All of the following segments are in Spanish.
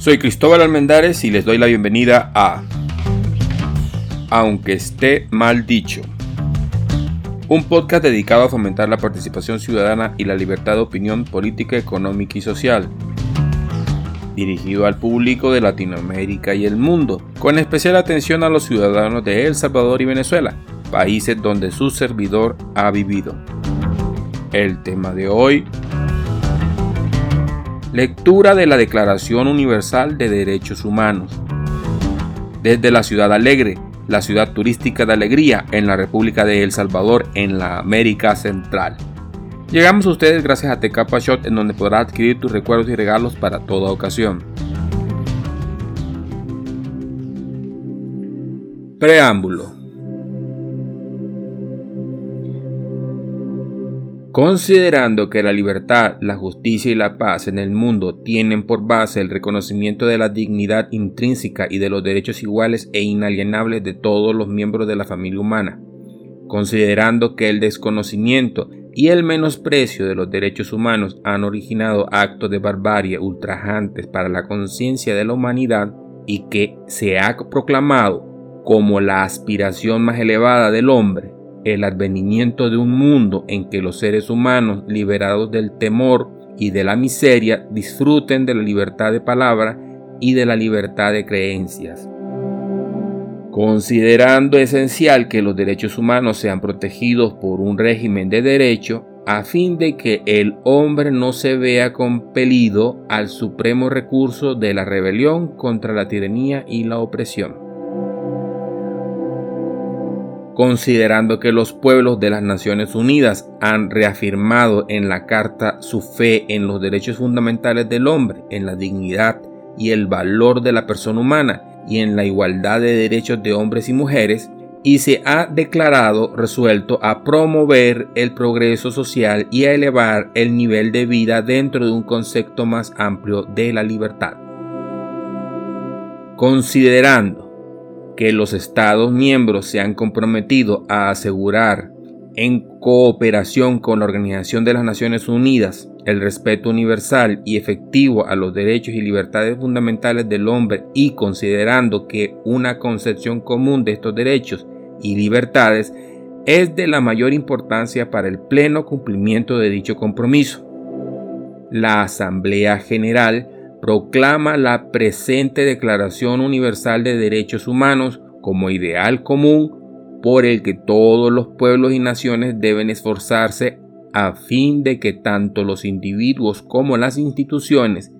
Soy Cristóbal Almendares y les doy la bienvenida a Aunque esté mal dicho, un podcast dedicado a fomentar la participación ciudadana y la libertad de opinión política, económica y social, dirigido al público de Latinoamérica y el mundo, con especial atención a los ciudadanos de El Salvador y Venezuela, países donde su servidor ha vivido. El tema de hoy Lectura de la Declaración Universal de Derechos Humanos. Desde la Ciudad Alegre, la ciudad turística de Alegría en la República de El Salvador en la América Central. Llegamos a ustedes gracias a Tecapa Shot en donde podrás adquirir tus recuerdos y regalos para toda ocasión. Preámbulo. Considerando que la libertad, la justicia y la paz en el mundo tienen por base el reconocimiento de la dignidad intrínseca y de los derechos iguales e inalienables de todos los miembros de la familia humana, considerando que el desconocimiento y el menosprecio de los derechos humanos han originado actos de barbarie ultrajantes para la conciencia de la humanidad y que se ha proclamado como la aspiración más elevada del hombre, el advenimiento de un mundo en que los seres humanos, liberados del temor y de la miseria, disfruten de la libertad de palabra y de la libertad de creencias. Considerando esencial que los derechos humanos sean protegidos por un régimen de derecho, a fin de que el hombre no se vea compelido al supremo recurso de la rebelión contra la tiranía y la opresión considerando que los pueblos de las Naciones Unidas han reafirmado en la Carta su fe en los derechos fundamentales del hombre, en la dignidad y el valor de la persona humana y en la igualdad de derechos de hombres y mujeres, y se ha declarado resuelto a promover el progreso social y a elevar el nivel de vida dentro de un concepto más amplio de la libertad. Considerando que los Estados miembros se han comprometido a asegurar en cooperación con la Organización de las Naciones Unidas el respeto universal y efectivo a los derechos y libertades fundamentales del hombre y considerando que una concepción común de estos derechos y libertades es de la mayor importancia para el pleno cumplimiento de dicho compromiso. La Asamblea General proclama la presente Declaración Universal de Derechos Humanos como ideal común por el que todos los pueblos y naciones deben esforzarse a fin de que tanto los individuos como las instituciones,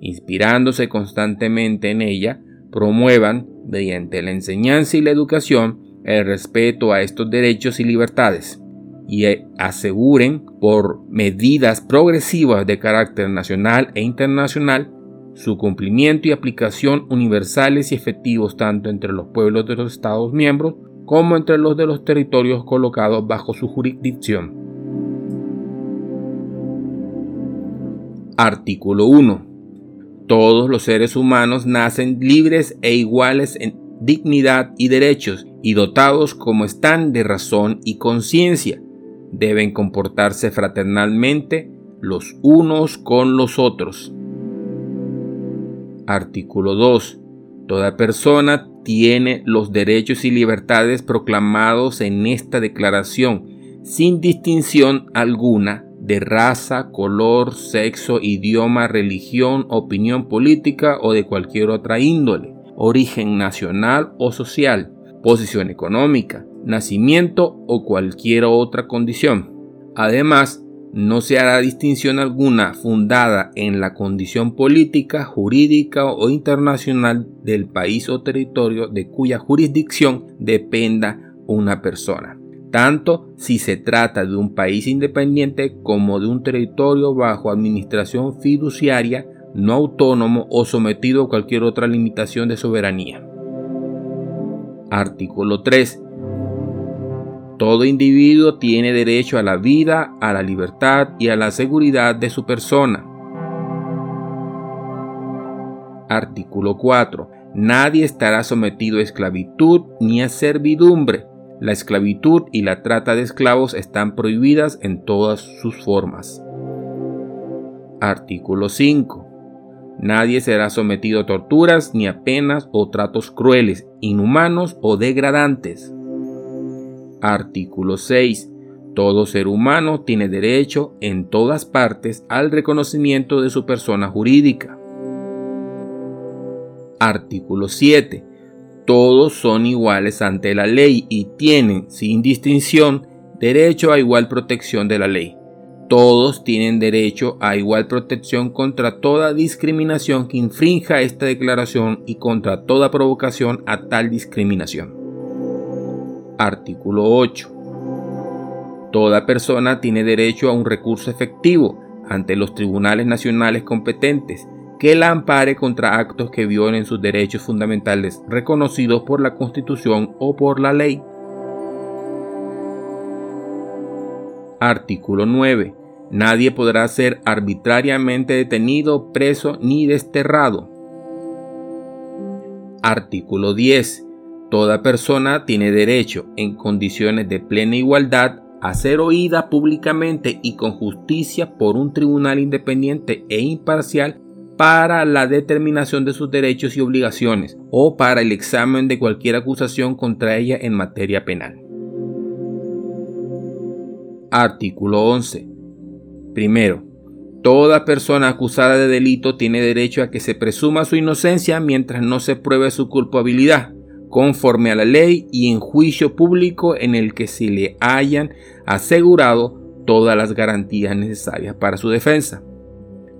inspirándose constantemente en ella, promuevan, mediante la enseñanza y la educación, el respeto a estos derechos y libertades y aseguren por medidas progresivas de carácter nacional e internacional su cumplimiento y aplicación universales y efectivos tanto entre los pueblos de los Estados miembros como entre los de los territorios colocados bajo su jurisdicción. Artículo 1. Todos los seres humanos nacen libres e iguales en dignidad y derechos y dotados como están de razón y conciencia. Deben comportarse fraternalmente los unos con los otros. Artículo 2. Toda persona tiene los derechos y libertades proclamados en esta declaración, sin distinción alguna de raza, color, sexo, idioma, religión, opinión política o de cualquier otra índole, origen nacional o social, posición económica, nacimiento o cualquier otra condición. Además, no se hará distinción alguna fundada en la condición política, jurídica o internacional del país o territorio de cuya jurisdicción dependa una persona, tanto si se trata de un país independiente como de un territorio bajo administración fiduciaria, no autónomo o sometido a cualquier otra limitación de soberanía. Artículo 3 todo individuo tiene derecho a la vida, a la libertad y a la seguridad de su persona. Artículo 4. Nadie estará sometido a esclavitud ni a servidumbre. La esclavitud y la trata de esclavos están prohibidas en todas sus formas. Artículo 5. Nadie será sometido a torturas ni a penas o tratos crueles, inhumanos o degradantes. Artículo 6. Todo ser humano tiene derecho en todas partes al reconocimiento de su persona jurídica. Artículo 7. Todos son iguales ante la ley y tienen, sin distinción, derecho a igual protección de la ley. Todos tienen derecho a igual protección contra toda discriminación que infrinja esta declaración y contra toda provocación a tal discriminación. Artículo 8. Toda persona tiene derecho a un recurso efectivo ante los tribunales nacionales competentes que la ampare contra actos que violen sus derechos fundamentales reconocidos por la Constitución o por la ley. Artículo 9. Nadie podrá ser arbitrariamente detenido, preso ni desterrado. Artículo 10. Toda persona tiene derecho, en condiciones de plena igualdad, a ser oída públicamente y con justicia por un tribunal independiente e imparcial para la determinación de sus derechos y obligaciones o para el examen de cualquier acusación contra ella en materia penal. Artículo 11. Primero, toda persona acusada de delito tiene derecho a que se presuma su inocencia mientras no se pruebe su culpabilidad, conforme a la ley y en juicio público en el que se le hayan asegurado todas las garantías necesarias para su defensa.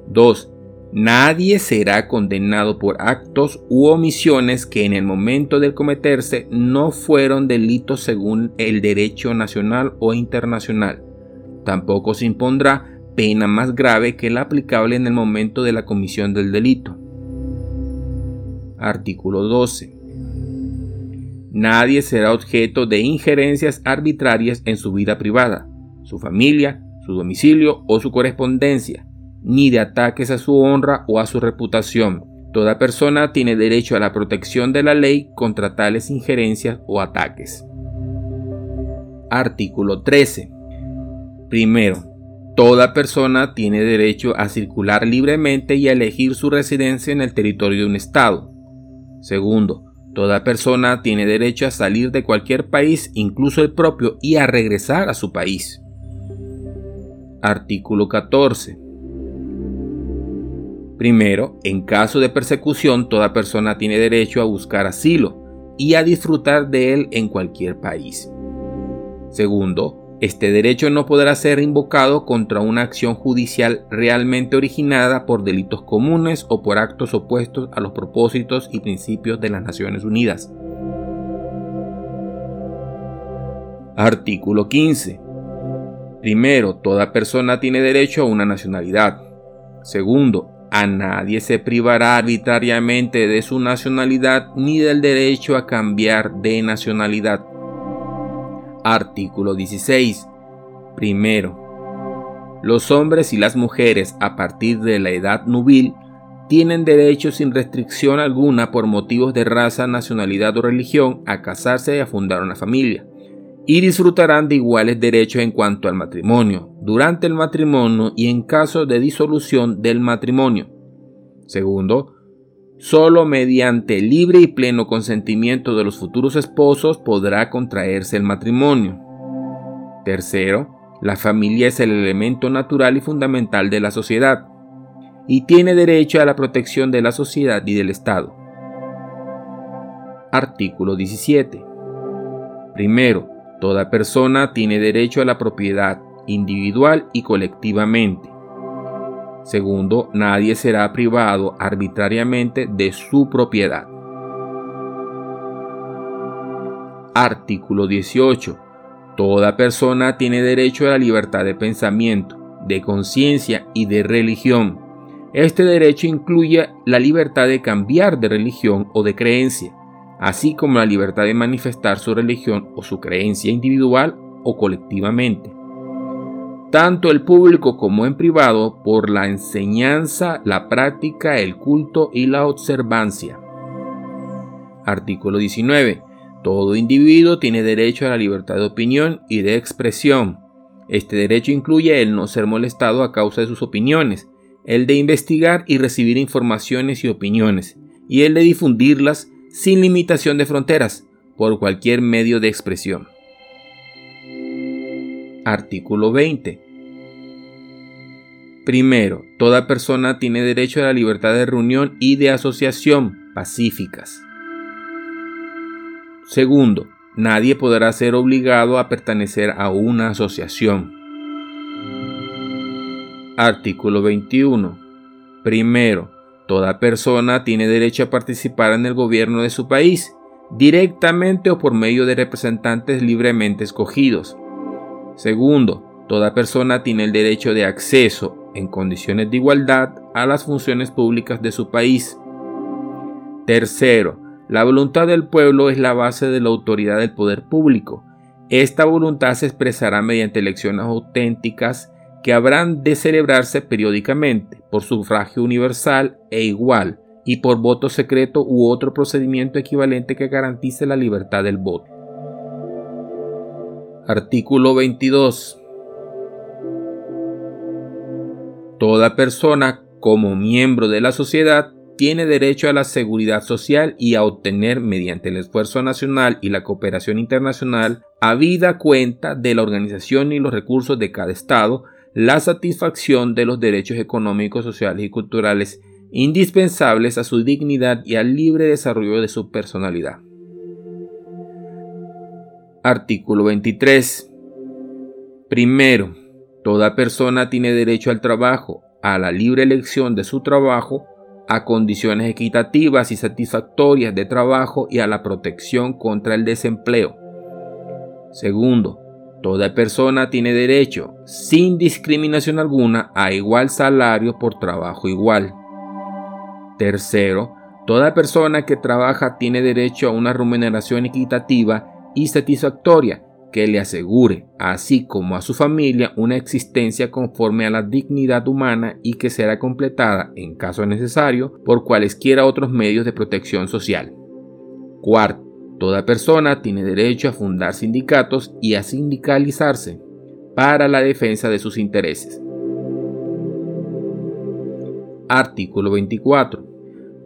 2. Nadie será condenado por actos u omisiones que en el momento de cometerse no fueron delitos según el derecho nacional o internacional. Tampoco se impondrá pena más grave que la aplicable en el momento de la comisión del delito. Artículo 12. Nadie será objeto de injerencias arbitrarias en su vida privada, su familia, su domicilio o su correspondencia, ni de ataques a su honra o a su reputación. Toda persona tiene derecho a la protección de la ley contra tales injerencias o ataques. Artículo 13. Primero, toda persona tiene derecho a circular libremente y a elegir su residencia en el territorio de un Estado. Segundo, toda persona tiene derecho a salir de cualquier país, incluso el propio, y a regresar a su país. Artículo 14. Primero, en caso de persecución, toda persona tiene derecho a buscar asilo y a disfrutar de él en cualquier país. Segundo, este derecho no podrá ser invocado contra una acción judicial realmente originada por delitos comunes o por actos opuestos a los propósitos y principios de las Naciones Unidas. Artículo 15. Primero, toda persona tiene derecho a una nacionalidad. Segundo, a nadie se privará arbitrariamente de su nacionalidad ni del derecho a cambiar de nacionalidad. Artículo 16. Primero, los hombres y las mujeres a partir de la edad nubil tienen derecho sin restricción alguna por motivos de raza, nacionalidad o religión a casarse y a fundar una familia, y disfrutarán de iguales derechos en cuanto al matrimonio, durante el matrimonio y en caso de disolución del matrimonio. Segundo, solo mediante libre y pleno consentimiento de los futuros esposos podrá contraerse el matrimonio. Tercero, la familia es el elemento natural y fundamental de la sociedad y tiene derecho a la protección de la sociedad y del Estado. Artículo 17. Primero, toda persona tiene derecho a la propiedad individual y colectivamente. Segundo, nadie será privado arbitrariamente de su propiedad. Artículo 18. Toda persona tiene derecho a la libertad de pensamiento, de conciencia y de religión. Este derecho incluye la libertad de cambiar de religión o de creencia, así como la libertad de manifestar su religión o su creencia individual o colectivamente tanto el público como en privado, por la enseñanza, la práctica, el culto y la observancia. Artículo 19. Todo individuo tiene derecho a la libertad de opinión y de expresión. Este derecho incluye el no ser molestado a causa de sus opiniones, el de investigar y recibir informaciones y opiniones, y el de difundirlas sin limitación de fronteras, por cualquier medio de expresión. Artículo 20. Primero, toda persona tiene derecho a la libertad de reunión y de asociación pacíficas. Segundo, nadie podrá ser obligado a pertenecer a una asociación. Artículo 21. Primero, toda persona tiene derecho a participar en el gobierno de su país, directamente o por medio de representantes libremente escogidos. Segundo, toda persona tiene el derecho de acceso, en condiciones de igualdad, a las funciones públicas de su país. Tercero, la voluntad del pueblo es la base de la autoridad del poder público. Esta voluntad se expresará mediante elecciones auténticas que habrán de celebrarse periódicamente por sufragio universal e igual y por voto secreto u otro procedimiento equivalente que garantice la libertad del voto. Artículo 22. Toda persona como miembro de la sociedad tiene derecho a la seguridad social y a obtener mediante el esfuerzo nacional y la cooperación internacional a vida cuenta de la organización y los recursos de cada Estado la satisfacción de los derechos económicos, sociales y culturales indispensables a su dignidad y al libre desarrollo de su personalidad. Artículo 23. Primero, toda persona tiene derecho al trabajo, a la libre elección de su trabajo, a condiciones equitativas y satisfactorias de trabajo y a la protección contra el desempleo. Segundo, Toda persona tiene derecho, sin discriminación alguna, a igual salario por trabajo igual. Tercero, toda persona que trabaja tiene derecho a una remuneración equitativa y satisfactoria que le asegure, así como a su familia, una existencia conforme a la dignidad humana y que será completada, en caso necesario, por cualesquiera otros medios de protección social. Cuarto, Toda persona tiene derecho a fundar sindicatos y a sindicalizarse para la defensa de sus intereses. Artículo 24.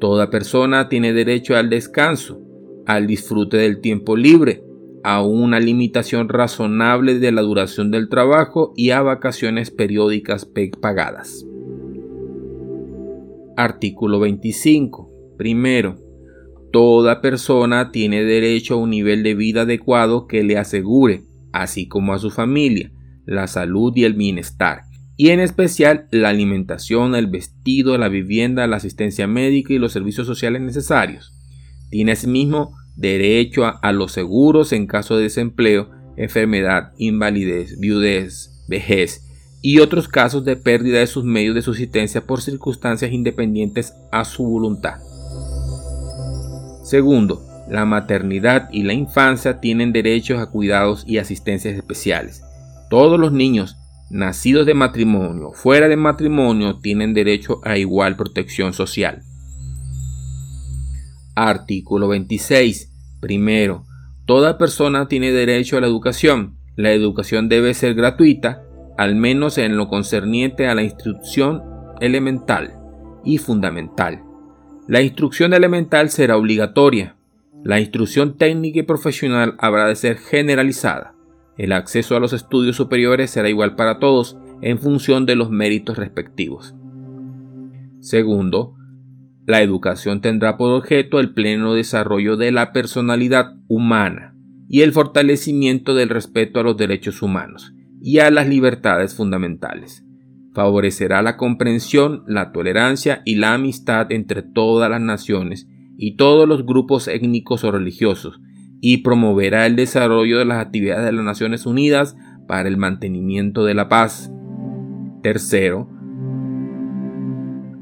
Toda persona tiene derecho al descanso, al disfrute del tiempo libre, a una limitación razonable de la duración del trabajo y a vacaciones periódicas pagadas. Artículo 25. Primero, Toda persona tiene derecho a un nivel de vida adecuado que le asegure, así como a su familia, la salud y el bienestar, y en especial la alimentación, el vestido, la vivienda, la asistencia médica y los servicios sociales necesarios. Tiene asimismo derecho a, los seguros en caso de desempleo, enfermedad, invalidez, viudez, vejez y otros casos de pérdida de sus medios de subsistencia por circunstancias independientes a su voluntad. Segundo, la maternidad y la infancia tienen derechos a cuidados y asistencias especiales. Todos los niños nacidos de matrimonio, fuera de matrimonio, tienen derecho a igual protección social. Artículo 26. Primero, toda persona tiene derecho a la educación. La educación debe ser gratuita, al menos en lo concerniente a la instrucción elemental y fundamental. La instrucción elemental será obligatoria. La instrucción técnica y profesional habrá de ser generalizada. El acceso a los estudios superiores será igual para todos en función de los méritos respectivos. Segundo, la educación tendrá por objeto el pleno desarrollo de la personalidad humana y el fortalecimiento del respeto a los derechos humanos y a las libertades fundamentales favorecerá la comprensión, la tolerancia y la amistad entre todas las naciones y todos los grupos étnicos o religiosos, y promoverá el desarrollo de las actividades de las Naciones Unidas para el mantenimiento de la paz. Tercero,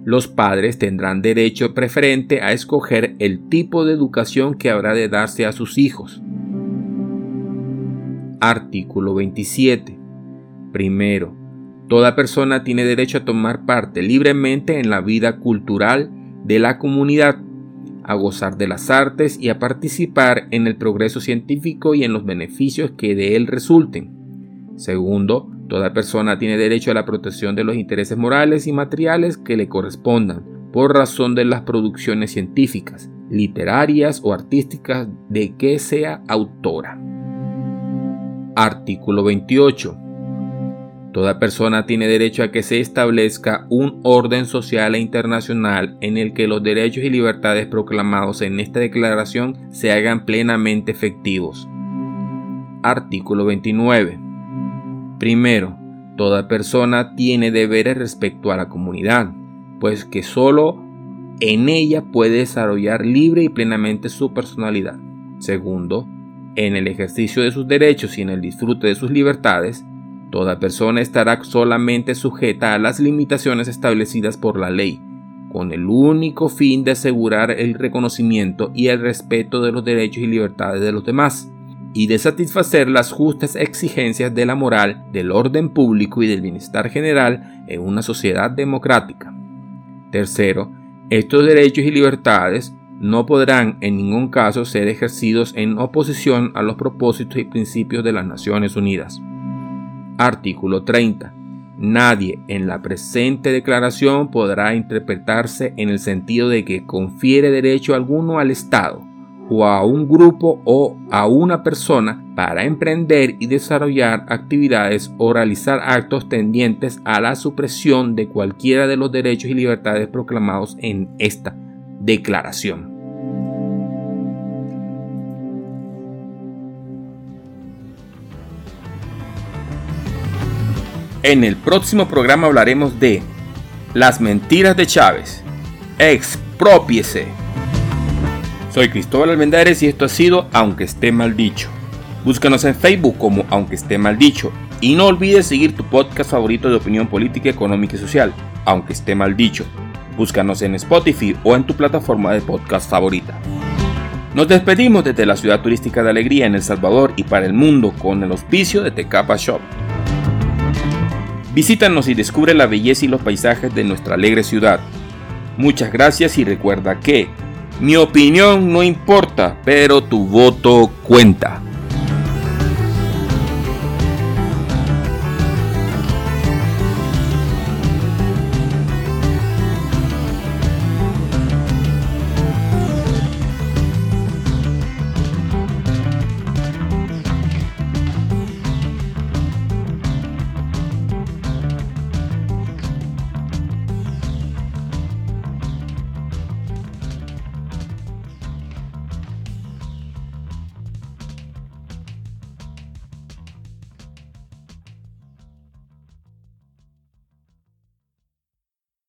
los padres tendrán derecho preferente a escoger el tipo de educación que habrá de darse a sus hijos. Artículo 27. Primero, Toda persona tiene derecho a tomar parte libremente en la vida cultural de la comunidad, a gozar de las artes y a participar en el progreso científico y en los beneficios que de él resulten. Segundo, Toda persona tiene derecho a la protección de los intereses morales y materiales que le correspondan por razón de las producciones científicas, literarias o artísticas de que sea autora. Artículo 28. Toda persona tiene derecho a que se establezca un orden social e internacional en el que los derechos y libertades proclamados en esta declaración se hagan plenamente efectivos. Artículo 29. Primero, toda persona tiene deberes respecto a la comunidad, pues que sólo en ella puede desarrollar libre y plenamente su personalidad. Segundo, en el ejercicio de sus derechos y en el disfrute de sus libertades, toda persona estará solamente sujeta a las limitaciones establecidas por la ley, con el único fin de asegurar el reconocimiento y el respeto de los derechos y libertades de los demás y de satisfacer las justas exigencias de la moral, del orden público y del bienestar general en una sociedad democrática. Tercero, estos derechos y libertades no podrán en ningún caso ser ejercidos en oposición a los propósitos y principios de las Naciones Unidas. Artículo 30. Nadie en la presente declaración podrá interpretarse en el sentido de que confiere derecho alguno al Estado, o a un grupo o a una persona para emprender y desarrollar actividades o realizar actos tendientes a la supresión de cualquiera de los derechos y libertades proclamados en esta declaración. En el próximo programa hablaremos de las mentiras de Chávez. Expropiese. Soy Cristóbal Almendares y esto ha sido Aunque esté mal dicho. Búscanos en Facebook como Aunque esté mal dicho y no olvides seguir tu podcast favorito de opinión política, económica y social, Aunque esté mal dicho. Búscanos en Spotify o en tu plataforma de podcast favorita. Nos despedimos desde la ciudad turística de Alegría en El Salvador y para el mundo con el auspicio de Tecapa Shop. Visítanos y descubre la belleza y los paisajes de nuestra alegre ciudad. Muchas gracias y recuerda que mi opinión no importa, pero tu voto cuenta.